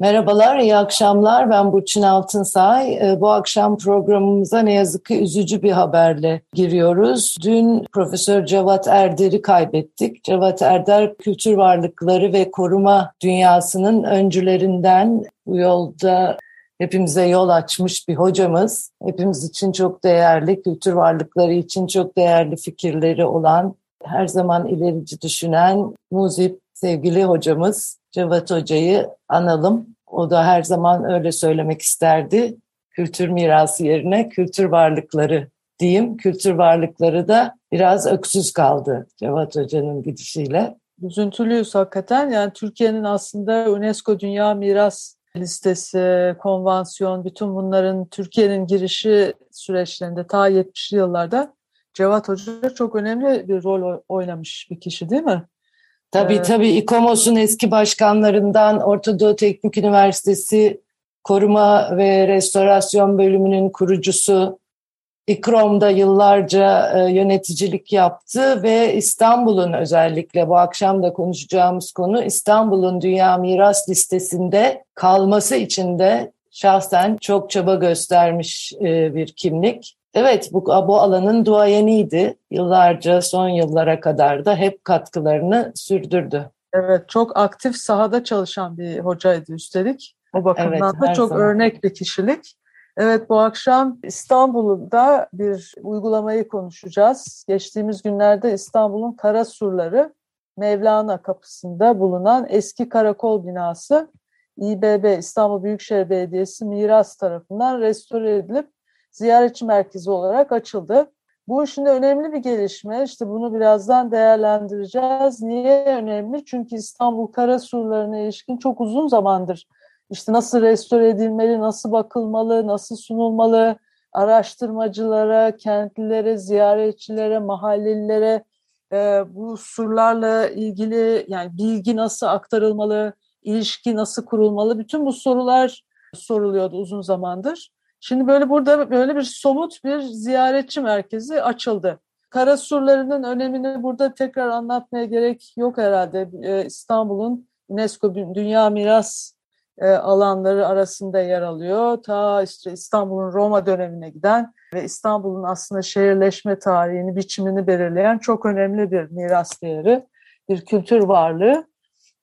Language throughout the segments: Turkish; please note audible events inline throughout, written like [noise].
Merhabalar, iyi akşamlar. Ben Burçin Altınsay. Ee, bu akşam programımıza ne yazık ki üzücü bir haberle giriyoruz. Dün Profesör Cevat Erder'i kaybettik. Cevat Erder kültür varlıkları ve koruma dünyasının öncülerinden bu yolda hepimize yol açmış bir hocamız. Hepimiz için çok değerli, kültür varlıkları için çok değerli fikirleri olan, her zaman ilerici düşünen muzip sevgili hocamız Cevat Hoca'yı analım. O da her zaman öyle söylemek isterdi. Kültür mirası yerine kültür varlıkları diyeyim. Kültür varlıkları da biraz öksüz kaldı Cevat Hoca'nın gidişiyle. Üzüntülüyüz hakikaten. Yani Türkiye'nin aslında UNESCO Dünya Miras listesi, konvansiyon, bütün bunların Türkiye'nin girişi süreçlerinde ta 70'li yıllarda Cevat Hoca çok önemli bir rol oynamış bir kişi değil mi? Tabii ee, tabii İKOMOS'un eski başkanlarından Ortadoğu Teknik Üniversitesi Koruma ve Restorasyon Bölümünün kurucusu İKROM'da yıllarca e, yöneticilik yaptı ve İstanbul'un özellikle bu akşam da konuşacağımız konu İstanbul'un Dünya Miras Listesi'nde kalması için de şahsen çok çaba göstermiş e, bir kimlik. Evet bu, bu alanın duayeniydi. Yıllarca son yıllara kadar da hep katkılarını sürdürdü. Evet çok aktif sahada çalışan bir hocaydı üstelik. O bakımdan evet, da çok zaman. örnek bir kişilik. Evet bu akşam İstanbul'da bir uygulamayı konuşacağız. Geçtiğimiz günlerde İstanbul'un Kara Surları Mevlana kapısında bulunan eski karakol binası İBB İstanbul Büyükşehir Belediyesi miras tarafından restore edilip ziyaretçi merkezi olarak açıldı. Bu şimdi önemli bir gelişme. İşte bunu birazdan değerlendireceğiz. Niye önemli? Çünkü İstanbul kara surlarına ilişkin çok uzun zamandır işte nasıl restore edilmeli, nasıl bakılmalı, nasıl sunulmalı, araştırmacılara, kentlilere, ziyaretçilere, mahallelilere e, bu surlarla ilgili yani bilgi nasıl aktarılmalı, ilişki nasıl kurulmalı, bütün bu sorular soruluyordu uzun zamandır. Şimdi böyle burada böyle bir somut bir ziyaretçi merkezi açıldı. Kara surlarının önemini burada tekrar anlatmaya gerek yok herhalde. Ee, İstanbul'un UNESCO Dünya Miras e, alanları arasında yer alıyor. Ta işte İstanbul'un Roma dönemine giden ve İstanbul'un aslında şehirleşme tarihini, biçimini belirleyen çok önemli bir miras değeri, bir kültür varlığı.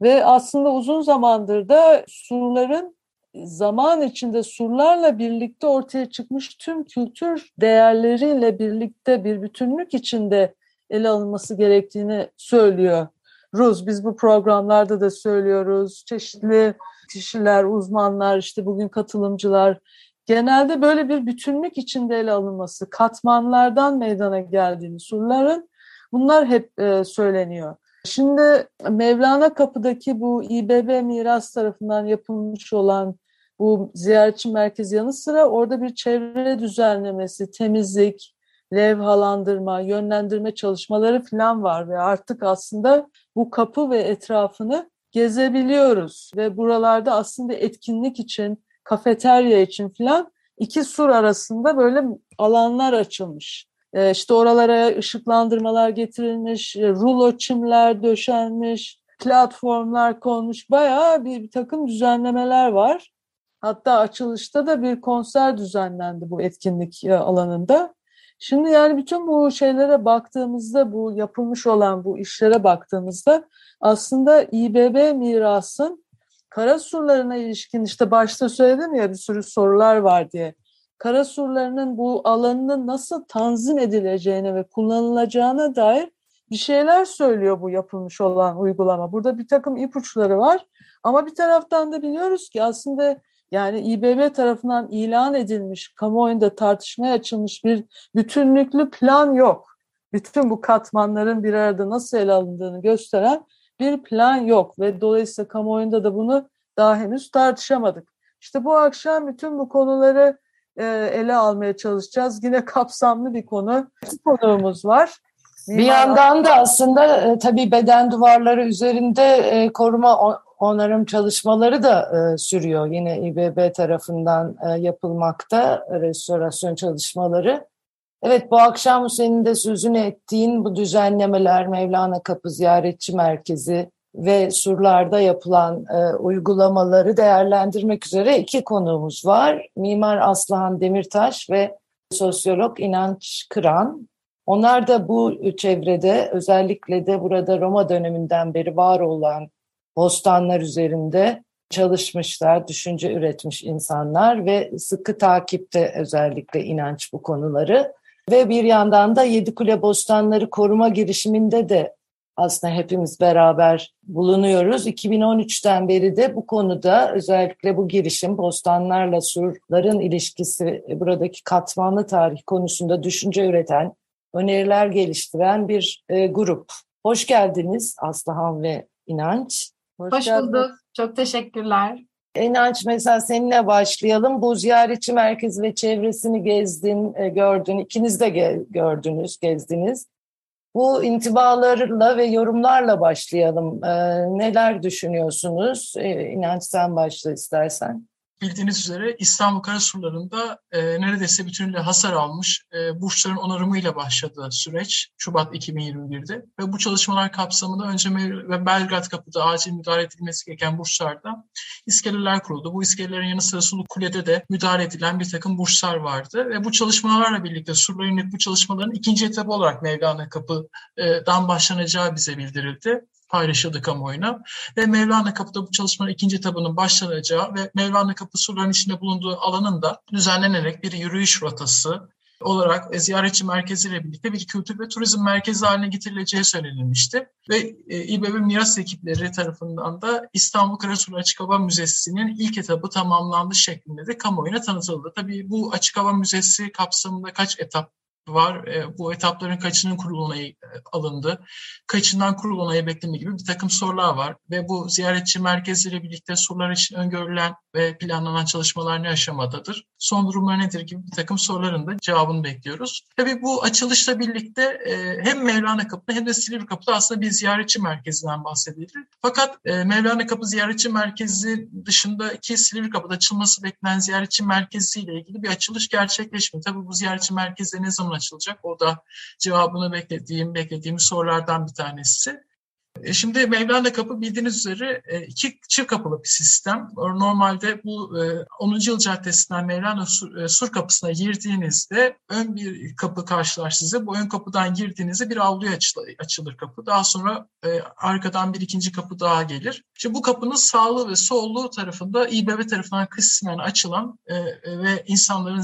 Ve aslında uzun zamandır da surların zaman içinde surlarla birlikte ortaya çıkmış tüm kültür değerleriyle birlikte bir bütünlük içinde ele alınması gerektiğini söylüyor. Ruz biz bu programlarda da söylüyoruz. Çeşitli kişiler, uzmanlar, işte bugün katılımcılar genelde böyle bir bütünlük içinde ele alınması, katmanlardan meydana geldiğini surların bunlar hep e, söyleniyor. Şimdi Mevlana Kapı'daki bu İBB miras tarafından yapılmış olan bu ziyaretçi merkezi yanı sıra orada bir çevre düzenlemesi, temizlik, levhalandırma, yönlendirme çalışmaları falan var ve artık aslında bu kapı ve etrafını gezebiliyoruz ve buralarda aslında etkinlik için, kafeterya için falan iki sur arasında böyle alanlar açılmış. Ee, işte oralara ışıklandırmalar getirilmiş, e, rulo çimler döşenmiş, platformlar konmuş, bayağı bir, bir takım düzenlemeler var. Hatta açılışta da bir konser düzenlendi bu etkinlik e, alanında. Şimdi yani bütün bu şeylere baktığımızda, bu yapılmış olan bu işlere baktığımızda aslında İBB mirasın kara surlarına ilişkin işte başta söyledim ya bir sürü sorular var diye. Kara surlarının bu alanının nasıl tanzim edileceğine ve kullanılacağına dair bir şeyler söylüyor bu yapılmış olan uygulama. Burada bir takım ipuçları var ama bir taraftan da biliyoruz ki aslında yani İBB tarafından ilan edilmiş, kamuoyunda tartışmaya açılmış bir bütünlüklü plan yok. Bütün bu katmanların bir arada nasıl ele alındığını gösteren bir plan yok ve dolayısıyla kamuoyunda da bunu daha henüz tartışamadık. İşte bu akşam bütün bu konuları e, ele almaya çalışacağız. Yine kapsamlı bir konu. Konuğumuz var. Bir yandan da aslında e, tabii beden duvarları üzerinde e, koruma onarım çalışmaları da e, sürüyor. Yine İBB tarafından e, yapılmakta restorasyon çalışmaları. Evet bu akşam senin de sözünü ettiğin bu düzenlemeler Mevlana Kapı Ziyaretçi Merkezi ve surlarda yapılan e, uygulamaları değerlendirmek üzere iki konuğumuz var. Mimar Aslıhan Demirtaş ve sosyolog İnanç Kıran. Onlar da bu çevrede özellikle de burada Roma döneminden beri var olan bostanlar üzerinde çalışmışlar, düşünce üretmiş insanlar ve sıkı takipte özellikle inanç bu konuları. Ve bir yandan da Yedikule Bostanları koruma girişiminde de aslında hepimiz beraber bulunuyoruz. 2013'ten beri de bu konuda özellikle bu girişim bostanlarla surların ilişkisi, buradaki katmanlı tarih konusunda düşünce üreten, öneriler geliştiren bir e, grup. Hoş geldiniz Aslıhan ve İnanç. Hoş, Hoş bulduk. Çok teşekkürler. İnanç mesela seninle başlayalım. Bu ziyaretçi merkezi ve çevresini gezdin, e, gördün. İkiniz de gördünüz, gezdiniz. Bu intibalarla ve yorumlarla başlayalım. Ee, neler düşünüyorsunuz? Ee, İnanç sen başla istersen bildiğiniz üzere İstanbul Karasurları'nda e, neredeyse bütünüyle hasar almış e, burçların onarımıyla başladı süreç Şubat 2021'de ve bu çalışmalar kapsamında önce ve Belgrad Kapı'da acil müdahale edilmesi gereken burçlarda iskeleler kuruldu. Bu iskelelerin yanı sıra Sulu Kule'de de müdahale edilen bir takım burçlar vardı. Ve bu çalışmalarla birlikte surların bu çalışmaların ikinci etabı olarak Mevlana Kapı'dan başlanacağı bize bildirildi paylaşıldı kamuoyuna. Ve Mevlana Kapı'da bu çalışmanın ikinci etabının başlanacağı ve Mevlana Kapı surların içinde bulunduğu alanın da düzenlenerek bir yürüyüş rotası olarak e, ziyaretçi merkeziyle birlikte bir kültür ve turizm merkezi haline getirileceği söylenilmişti. Ve e, İBB Miras ekipleri tarafından da İstanbul Karasurlu Açık Hava Müzesi'nin ilk etabı tamamlandı şeklinde de kamuoyuna tanıtıldı. Tabii bu Açık Hava Müzesi kapsamında kaç etap var. E, bu etapların kaçının kurul onayı e, alındı, kaçından kurul onayı bekleme gibi bir takım sorular var. Ve bu ziyaretçi merkezleriyle birlikte sorular için öngörülen ve planlanan çalışmalar ne aşamadadır? Son durumlar nedir gibi bir takım soruların da cevabını bekliyoruz. Tabii bu açılışla birlikte e, hem Mevlana Kapı'da hem de Silivri Kapı'da aslında bir ziyaretçi merkezinden bahsedilir. Fakat e, Mevlana Kapı ziyaretçi merkezi dışındaki Silivri Kapı'da açılması beklenen ziyaretçi merkeziyle ilgili bir açılış gerçekleşmiyor. Tabii bu ziyaretçi merkezleri ne zaman açılacak? O da cevabını beklediğim, beklediğim sorulardan bir tanesi. E, şimdi Mevlana Kapı bildiğiniz üzere e, iki çift kapılı bir sistem. Normalde bu 10. E, Yıl Caddesi'nden Mevlana Sur Kapısı'na girdiğinizde ön bir kapı karşılar size. Bu ön kapıdan girdiğinizde bir avluya açılır kapı. Daha sonra arkadan bir ikinci kapı daha gelir. Şimdi bu kapının sağlı ve sollu tarafında İBB tarafından kısmen açılan ve insanların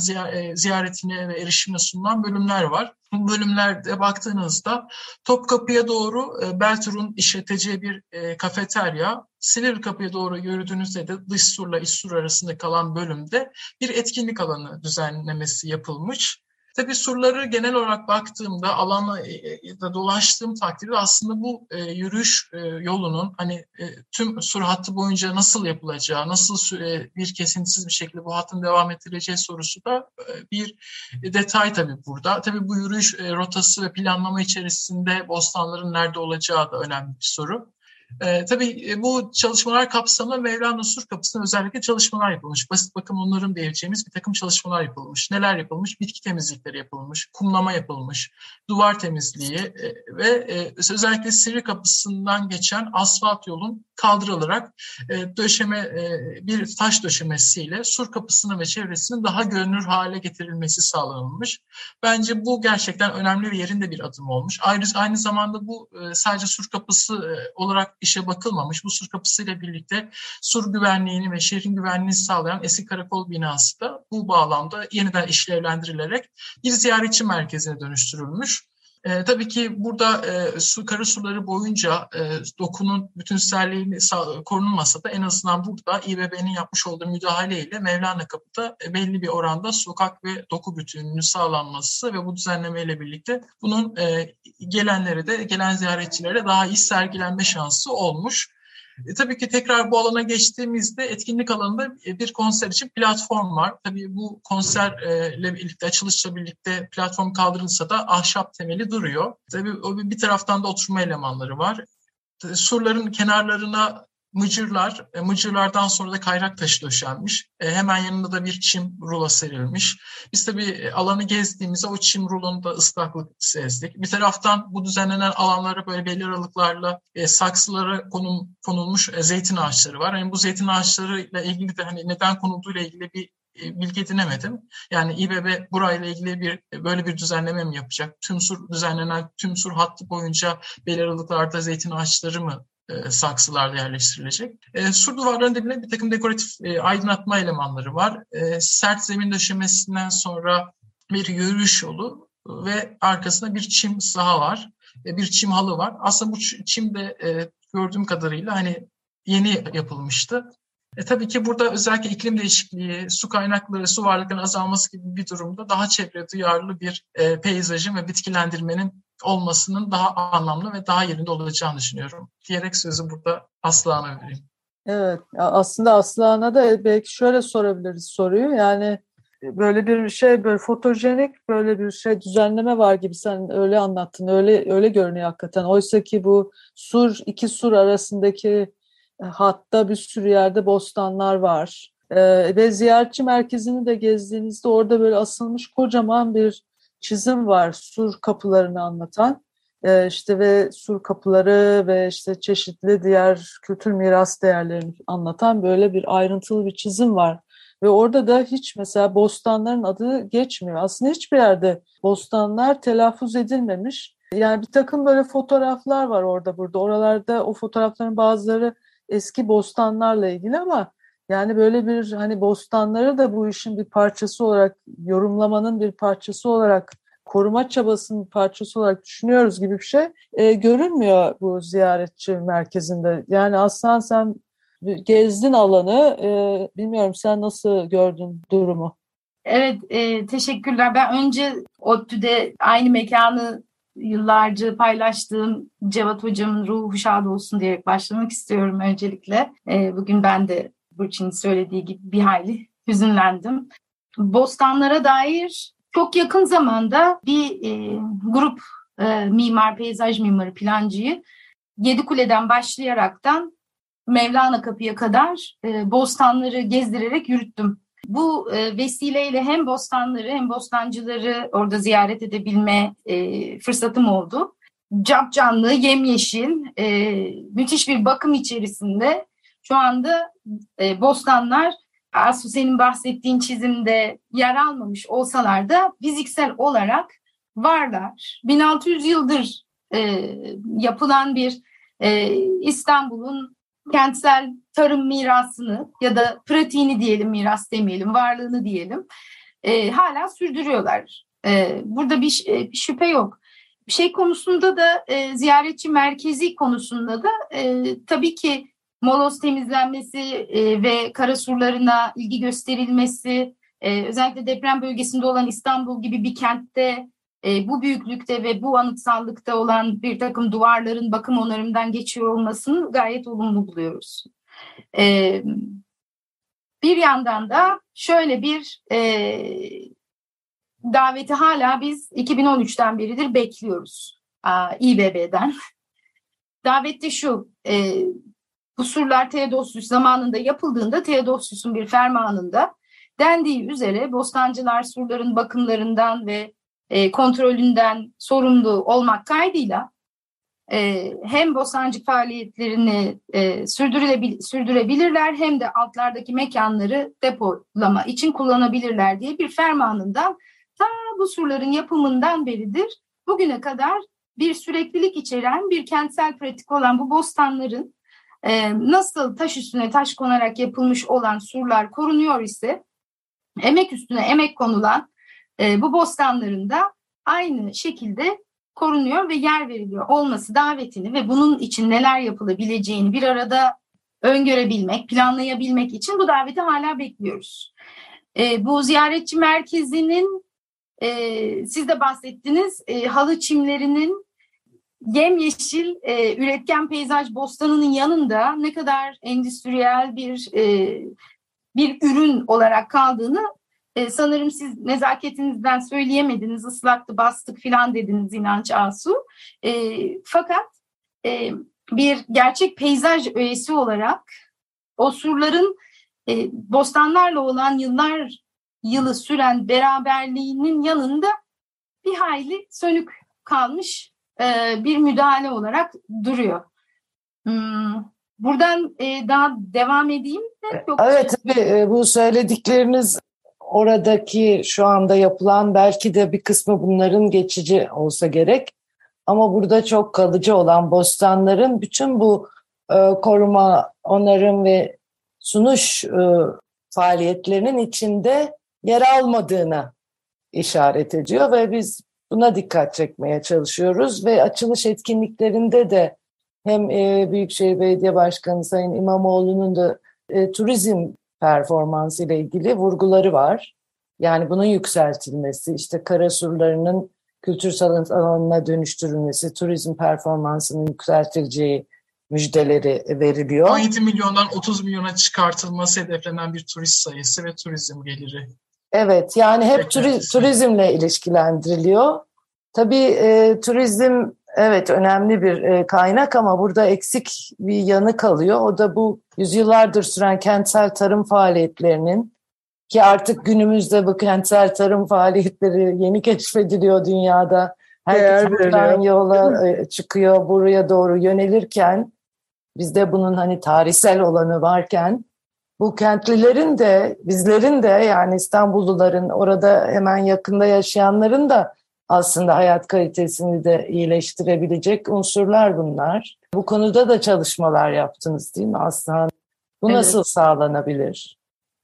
ziyaretine ve erişimine sunulan bölümler var bölümlerde baktığınızda Topkapı'ya doğru e, Beltur'un işleteceği bir e, kafeterya, Silivri Kapı'ya doğru yürüdüğünüzde de dış surla iç sur arasında kalan bölümde bir etkinlik alanı düzenlemesi yapılmış. Tabii surları genel olarak baktığımda alana e, e, da dolaştığım takdirde aslında bu e, yürüyüş e, yolunun hani e, tüm sur hattı boyunca nasıl yapılacağı, nasıl e, bir kesintisiz bir şekilde bu hattın devam ettirileceği sorusu da e, bir detay tabii burada. Tabii bu yürüyüş e, rotası ve planlama içerisinde bostanların nerede olacağı da önemli bir soru. E, tabii bu çalışmalar kapsamında Mevlana Sur Kapısı'nda özellikle çalışmalar yapılmış. Basit bakım onların diyeceğimiz bir takım çalışmalar yapılmış. Neler yapılmış? Bitki temizlikleri yapılmış, kumlama yapılmış, duvar temizliği e, ve e, özellikle Sivri Kapısı'ndan geçen asfalt yolun kaldırılarak e, döşeme e, bir taş döşemesiyle Sur Kapısı'nın ve çevresinin daha görünür hale getirilmesi sağlanılmış. Bence bu gerçekten önemli ve yerinde bir adım olmuş. Ayrı, aynı zamanda bu e, sadece Sur Kapısı e, olarak işe bakılmamış. Bu sur kapısıyla birlikte sur güvenliğini ve şehrin güvenliğini sağlayan eski karakol binası da bu bağlamda yeniden işlevlendirilerek bir ziyaretçi merkezine dönüştürülmüş. E, tabii ki burada e, su karı suları boyunca e, dokunun bütünselliğini korunmasa da en azından burada İBB'nin yapmış olduğu müdahaleyle Mevlana Kapı'da e, belli bir oranda sokak ve doku bütünlüğünü sağlanması ve bu düzenlemeyle birlikte bunun e, gelenlere de gelen ziyaretçilere daha iyi sergilenme şansı olmuş. E, tabii ki tekrar bu alana geçtiğimizde etkinlik alanında bir konser için platform var. Tabii bu konserle birlikte, açılışla birlikte platform kaldırılsa da ahşap temeli duruyor. Tabii bir taraftan da oturma elemanları var. Surların kenarlarına mıcırlar, e, mıcırlardan sonra da kayrak taşı döşenmiş. E, hemen yanında da bir çim rulo serilmiş. Biz tabii e, alanı gezdiğimizde o çim rulonda ıslaklık sezdik. Bir taraftan bu düzenlenen alanlara böyle belli aralıklarla e, saksılara konum, konulmuş e, zeytin ağaçları var. Yani bu zeytin ağaçlarıyla ilgili de hani neden konulduğuyla ilgili bir e, bilgi edinemedim. Yani İBB burayla ilgili bir e, böyle bir düzenleme mi yapacak? Tüm sur düzenlenen tüm sur hattı boyunca belli aralıklarda zeytin ağaçları mı e, saksılarla yerleştirilecek. E, sur duvarlarının dibine bir takım dekoratif e, aydınlatma elemanları var. E, sert zemin döşemesinden sonra bir yürüyüş yolu ve arkasında bir çim saha var. E, bir çim halı var. Aslında bu çim de e, gördüğüm kadarıyla hani yeni yapılmıştı. E, tabii ki burada özellikle iklim değişikliği, su kaynakları, su varlıklarının azalması gibi bir durumda daha çevre duyarlı bir e, peyzajın ve bitkilendirmenin olmasının daha anlamlı ve daha yerinde olacağını düşünüyorum. Diyerek sözü burada Aslıhan'a vereyim. Evet, aslında Aslıhan'a da belki şöyle sorabiliriz soruyu. Yani böyle bir şey, böyle fotojenik böyle bir şey düzenleme var gibi sen öyle anlattın, öyle öyle görünüyor hakikaten. Oysa ki bu sur, iki sur arasındaki e, hatta bir sürü yerde bostanlar var. Ee, ve ziyaretçi merkezini de gezdiğinizde orada böyle asılmış kocaman bir çizim var sur kapılarını anlatan. Ee, işte ve sur kapıları ve işte çeşitli diğer kültür miras değerlerini anlatan böyle bir ayrıntılı bir çizim var. Ve orada da hiç mesela bostanların adı geçmiyor. Aslında hiçbir yerde bostanlar telaffuz edilmemiş. Yani bir takım böyle fotoğraflar var orada burada. Oralarda o fotoğrafların bazıları eski bostanlarla ilgili ama yani böyle bir hani bostanları da bu işin bir parçası olarak yorumlamanın bir parçası olarak koruma çabasının parçası olarak düşünüyoruz gibi bir şey e, görünmüyor bu ziyaretçi merkezinde. Yani Aslan sen gezdin alanı. E, bilmiyorum sen nasıl gördün durumu? Evet, e, teşekkürler. Ben önce ODTÜ'de aynı mekanı yıllarca paylaştığım Cevat Hocam'ın ruhu şad olsun diyerek başlamak istiyorum öncelikle. E, bugün ben de Burçin'in söylediği gibi bir hayli hüzünlendim. Bostanlara dair çok yakın zamanda bir e, grup e, mimar, peyzaj mimarı, plancıyı Yedikule'den başlayaraktan Mevlana Kapı'ya kadar e, bostanları gezdirerek yürüttüm. Bu e, vesileyle hem bostanları hem bostancıları orada ziyaret edebilme e, fırsatım oldu. Cap canlı, yemyeşil, e, müthiş bir bakım içerisinde şu anda e, bostanlar Asu senin bahsettiğin çizimde yer almamış olsalar da fiziksel olarak varlar. 1600 yıldır e, yapılan bir e, İstanbul'un kentsel tarım mirasını ya da pratiğini diyelim miras demeyelim varlığını diyelim e, hala sürdürüyorlar. E, burada bir, e, bir şüphe yok. Bir şey konusunda da e, ziyaretçi merkezi konusunda da e, tabii ki moloz temizlenmesi e, ve karasurlarına ilgi gösterilmesi, e, özellikle deprem bölgesinde olan İstanbul gibi bir kentte e, bu büyüklükte ve bu anıtsallıkta olan bir takım duvarların bakım onarımdan geçiyor olmasını gayet olumlu buluyoruz. E, bir yandan da şöyle bir e, daveti hala biz 2013'ten beridir bekliyoruz İBB'den. Davette şu, e, bu surlar Theodosius zamanında yapıldığında Theodosius'un bir fermanında dendiği üzere bostancılar surların bakımlarından ve e, kontrolünden sorumlu olmak kaydıyla e, hem bostancı faaliyetlerini e, sürdürebil sürdürebilirler hem de altlardaki mekanları depolama için kullanabilirler diye bir fermanından ta bu surların yapımından beridir bugüne kadar bir süreklilik içeren bir kentsel pratik olan bu bostanların e, nasıl taş üstüne taş konarak yapılmış olan surlar korunuyor ise emek üstüne emek konulan e, bu bostanlarında aynı şekilde korunuyor ve yer veriliyor olması davetini ve bunun için neler yapılabileceğini bir arada öngörebilmek, planlayabilmek için bu daveti hala bekliyoruz. E, bu ziyaretçi merkezinin e, siz de bahsettiniz e, halı çimlerinin yemyeşil e, üretken peyzaj bostanının yanında ne kadar endüstriyel bir e, bir ürün olarak kaldığını e, sanırım siz nezaketinizden söyleyemediniz, ıslaktı, bastık filan dediniz inanç Asu. E, fakat e, bir gerçek peyzaj öğesi olarak o surların e, bostanlarla olan yıllar yılı süren beraberliğinin yanında bir hayli sönük kalmış e, bir müdahale olarak duruyor. Hmm, buradan e, daha devam edeyim mi? Yoksa... Evet tabii e, bu söyledikleriniz oradaki şu anda yapılan belki de bir kısmı bunların geçici olsa gerek. Ama burada çok kalıcı olan bostanların bütün bu e, koruma, onarım ve sunuş e, faaliyetlerinin içinde yer almadığına işaret ediyor ve biz buna dikkat çekmeye çalışıyoruz ve açılış etkinliklerinde de hem e, Büyükşehir Belediye Başkanı Sayın İmamoğlu'nun da e, turizm performansı ile ilgili vurguları var. Yani bunun yükseltilmesi, işte kara surlarının kültür alanına dönüştürülmesi, turizm performansının yükseltileceği müjdeleri veriliyor. 17 milyondan 30 milyona çıkartılması hedeflenen bir turist sayısı ve turizm geliri. Evet yani hep turiz, turizmle ilişkilendiriliyor. Tabii e, turizm evet önemli bir e, kaynak ama burada eksik bir yanı kalıyor. O da bu yüzyıllardır süren kentsel tarım faaliyetlerinin ki artık günümüzde bu kentsel tarım [laughs] faaliyetleri yeni keşfediliyor dünyada. Herkes buradan yola e, çıkıyor, buraya doğru yönelirken bizde bunun hani tarihsel olanı varken bu kentlilerin de bizlerin de yani İstanbulluların orada hemen yakında yaşayanların da aslında hayat kalitesini de iyileştirebilecek unsurlar bunlar. Bu konuda da çalışmalar yaptınız değil mi Aslan? Bu evet. nasıl sağlanabilir?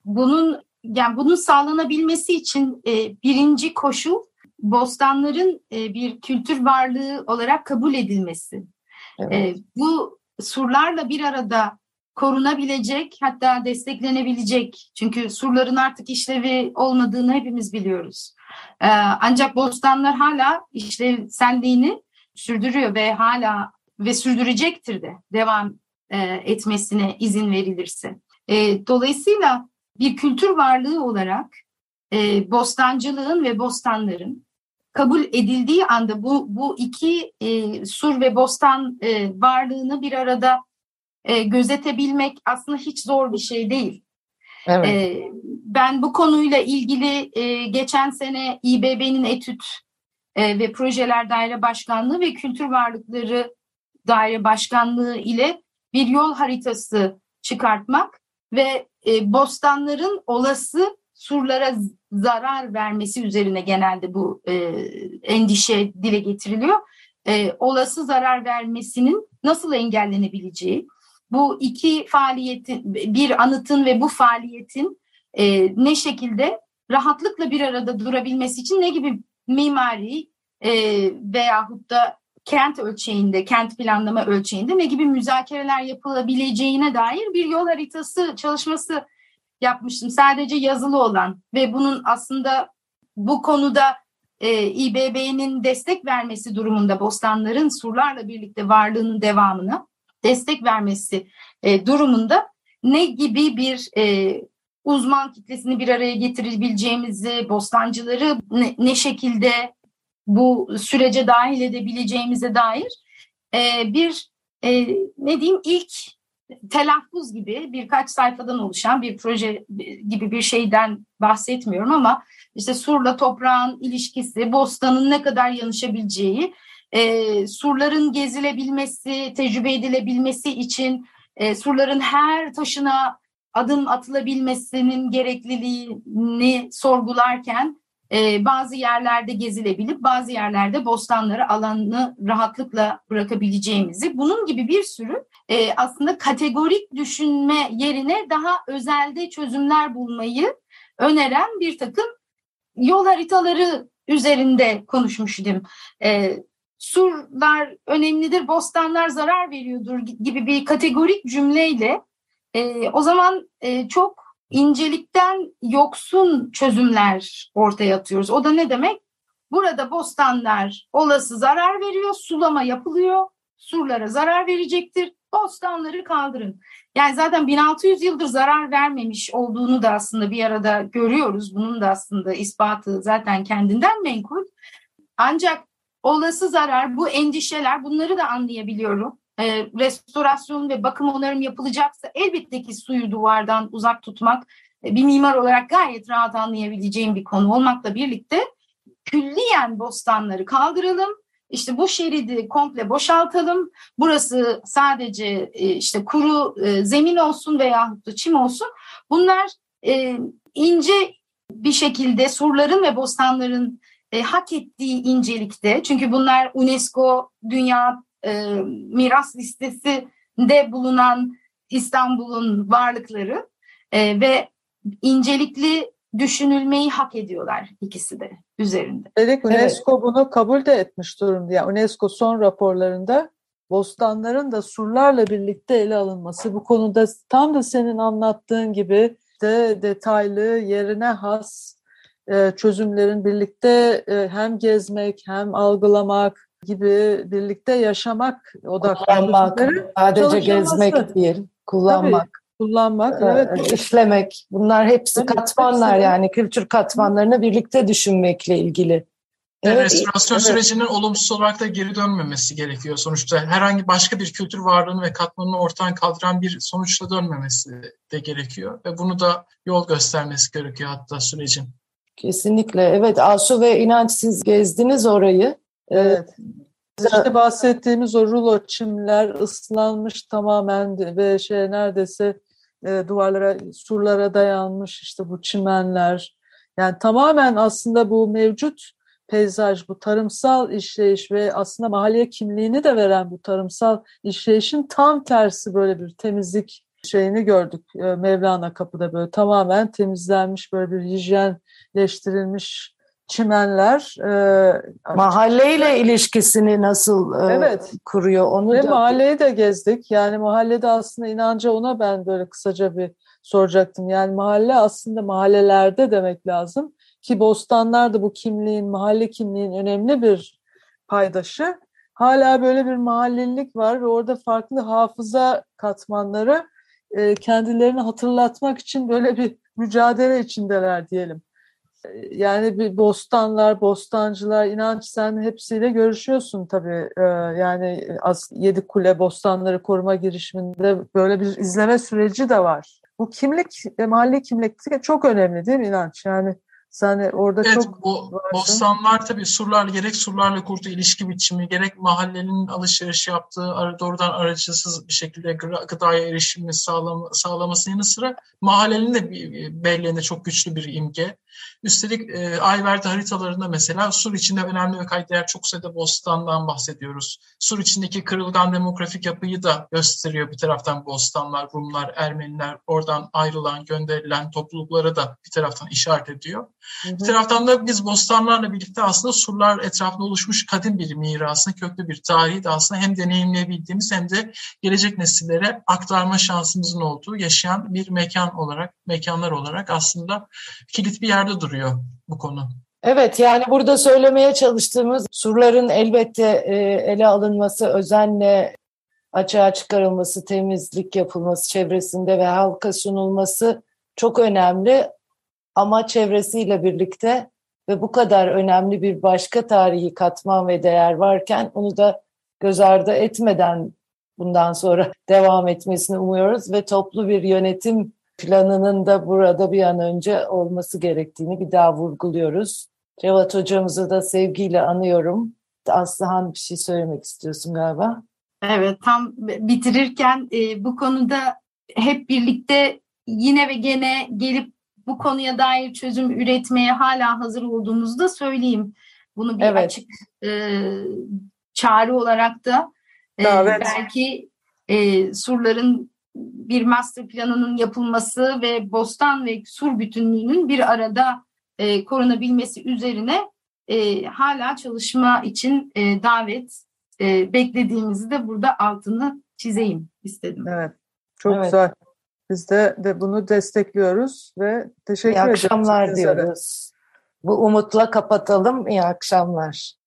Bunun yani bunun sağlanabilmesi için e, birinci koşul bostanların e, bir kültür varlığı olarak kabul edilmesi. Evet. E, bu surlarla bir arada korunabilecek hatta desteklenebilecek çünkü surların artık işlevi olmadığını hepimiz biliyoruz. Ee, ancak bostanlar hala işlevselliğini sürdürüyor ve hala ve sürdürecektir de devam e, etmesine izin verilirse. E, dolayısıyla bir kültür varlığı olarak e, bostancılığın ve bostanların kabul edildiği anda bu bu iki e, sur ve bostan e, varlığını bir arada e, gözetebilmek aslında hiç zor bir şey değil. Evet. E, ben bu konuyla ilgili e, geçen sene İBB'nin etüt e, ve projeler daire başkanlığı ve kültür varlıkları daire başkanlığı ile bir yol haritası çıkartmak ve e, bostanların olası surlara zarar vermesi üzerine genelde bu e, endişe dile getiriliyor. E, olası zarar vermesinin nasıl engellenebileceği, bu iki faaliyetin, bir anıtın ve bu faaliyetin e, ne şekilde rahatlıkla bir arada durabilmesi için ne gibi mimari e, veyahut da kent ölçeğinde, kent planlama ölçeğinde ne gibi müzakereler yapılabileceğine dair bir yol haritası çalışması yapmıştım. Sadece yazılı olan ve bunun aslında bu konuda e, İBB'nin destek vermesi durumunda bostanların surlarla birlikte varlığının devamına destek vermesi e, durumunda ne gibi bir e, uzman kitlesini bir araya getirebileceğimizi, bostancıları ne, ne şekilde bu sürece dahil edebileceğimize dair e, bir e, ne diyeyim ilk telaffuz gibi birkaç sayfadan oluşan bir proje gibi bir şeyden bahsetmiyorum ama işte surla toprağın ilişkisi, bostanın ne kadar yanışabileceği, e, surların gezilebilmesi, tecrübe edilebilmesi için e, surların her taşına adım atılabilmesinin gerekliliğini sorgularken e, bazı yerlerde gezilebilip bazı yerlerde bostanları alanını rahatlıkla bırakabileceğimizi bunun gibi bir sürü e, aslında kategorik düşünme yerine daha özelde çözümler bulmayı öneren bir takım yol haritaları üzerinde konuşmuştum. E, surlar önemlidir, bostanlar zarar veriyordur gibi bir kategorik cümleyle e, o zaman e, çok incelikten yoksun çözümler ortaya atıyoruz. O da ne demek? burada bostanlar olası zarar veriyor, sulama yapılıyor, surlara zarar verecektir, bostanları kaldırın. Yani zaten 1600 yıldır zarar vermemiş olduğunu da aslında bir arada görüyoruz. Bunun da aslında ispatı zaten kendinden menkul. Ancak olası zarar, bu endişeler bunları da anlayabiliyorum. Ee, restorasyon ve bakım onarım yapılacaksa elbette ki suyu duvardan uzak tutmak e, bir mimar olarak gayet rahat anlayabileceğim bir konu olmakla birlikte külliyen bostanları kaldıralım. İşte bu şeridi komple boşaltalım. Burası sadece e, işte kuru e, zemin olsun veya çim olsun. Bunlar ince bir şekilde surların ve bostanların hak ettiği incelikte. Çünkü bunlar UNESCO Dünya Miras Listesi'nde bulunan İstanbul'un varlıkları ve incelikli düşünülmeyi hak ediyorlar ikisi de üzerinde. Dedik UNESCO evet. bunu kabul de etmiş durumda. Yani UNESCO son raporlarında bostanların da surlarla birlikte ele alınması bu konuda tam da senin anlattığın gibi de detaylı yerine has e, çözümlerin birlikte e, hem gezmek hem algılamak gibi birlikte yaşamak odaklanmak sadece gezmek değil kullanmak Tabii kullanmak, ee, evet. işlemek. Bunlar hepsi evet, katmanlar hepsi. yani kültür katmanlarını birlikte düşünmekle ilgili. Evet, restorasyon evet. sürecinin olumsuz olarak da geri dönmemesi gerekiyor. Sonuçta herhangi başka bir kültür varlığını ve katmanını ortadan kaldıran bir sonuçla dönmemesi de gerekiyor. Ve bunu da yol göstermesi gerekiyor hatta sürecin. Kesinlikle. Evet Asu ve İnanç siz gezdiniz orayı. Evet. İşte bahsettiğimiz o rulo çimler ıslanmış tamamen ve şey neredeyse e, duvarlara, surlara dayanmış işte bu çimenler. Yani tamamen aslında bu mevcut peyzaj, bu tarımsal işleyiş ve aslında mahalleye kimliğini de veren bu tarımsal işleyişin tam tersi böyle bir temizlik şeyini gördük e, Mevlana Kapı'da böyle tamamen temizlenmiş böyle bir hijyenleştirilmiş çimenler. E, Mahalleyle ilişkisini nasıl e, evet. kuruyor onu Ve da... mahalleyi de gezdik. Yani mahallede aslında inancı ona ben böyle kısaca bir soracaktım. Yani mahalle aslında mahallelerde demek lazım. Ki bostanlar da bu kimliğin, mahalle kimliğin önemli bir paydaşı. Hala böyle bir mahallelilik var ve orada farklı hafıza katmanları e, kendilerini hatırlatmak için böyle bir mücadele içindeler diyelim yani bir bostanlar, bostancılar, inanç sen hepsiyle görüşüyorsun tabii. Ee, yani az yedi kule bostanları koruma girişiminde böyle bir izleme süreci de var. Bu kimlik, mahalli kimlik çok önemli değil mi inanç? Yani sen orada evet, çok bu bostanlar tabii surlar gerek surlarla kurduğu ilişki biçimi gerek mahallenin alışveriş yaptığı doğrudan aracısız bir şekilde gıdaya erişimini sağlam, sağlamasının yanı sıra mahallenin de belleğinde çok güçlü bir imge. Üstelik e, Ayverdi haritalarında mesela Sur içinde önemli ve kaydedeğer çok sayıda bostandan bahsediyoruz. Sur içindeki kırılgan demografik yapıyı da gösteriyor bir taraftan bostanlar, Rumlar, Ermeniler, oradan ayrılan, gönderilen topluluklara da bir taraftan işaret ediyor. Hı hı. Bir taraftan da biz bostanlarla birlikte aslında surlar etrafında oluşmuş kadim bir mirasını, köklü bir tarihi de aslında hem deneyimleyebildiğimiz hem de gelecek nesillere aktarma şansımızın olduğu yaşayan bir mekan olarak, mekanlar olarak aslında kilit bir yerde duruyor bu konu. Evet yani burada söylemeye çalıştığımız surların elbette e, ele alınması, özenle açığa çıkarılması, temizlik yapılması çevresinde ve halka sunulması çok önemli. Ama çevresiyle birlikte ve bu kadar önemli bir başka tarihi katman ve değer varken onu da göz ardı etmeden bundan sonra [laughs] devam etmesini umuyoruz ve toplu bir yönetim planının da burada bir an önce olması gerektiğini bir daha vurguluyoruz. Cevat hocamızı da sevgiyle anıyorum. Aslıhan bir şey söylemek istiyorsun galiba. Evet tam bitirirken e, bu konuda hep birlikte yine ve gene gelip bu konuya dair çözüm üretmeye hala hazır olduğumuzu da söyleyeyim. Bunu bir evet. açık e, çağrı olarak da e, belki e, surların bir master planının yapılması ve bostan ve sur bütünlüğünün bir arada e, korunabilmesi üzerine e, hala çalışma için e, davet e, beklediğimizi de burada altını çizeyim istedim. Evet, çok evet. güzel. Biz de, de bunu destekliyoruz ve teşekkür ederiz. İyi akşamlar diyoruz. Bu umutla kapatalım. İyi akşamlar.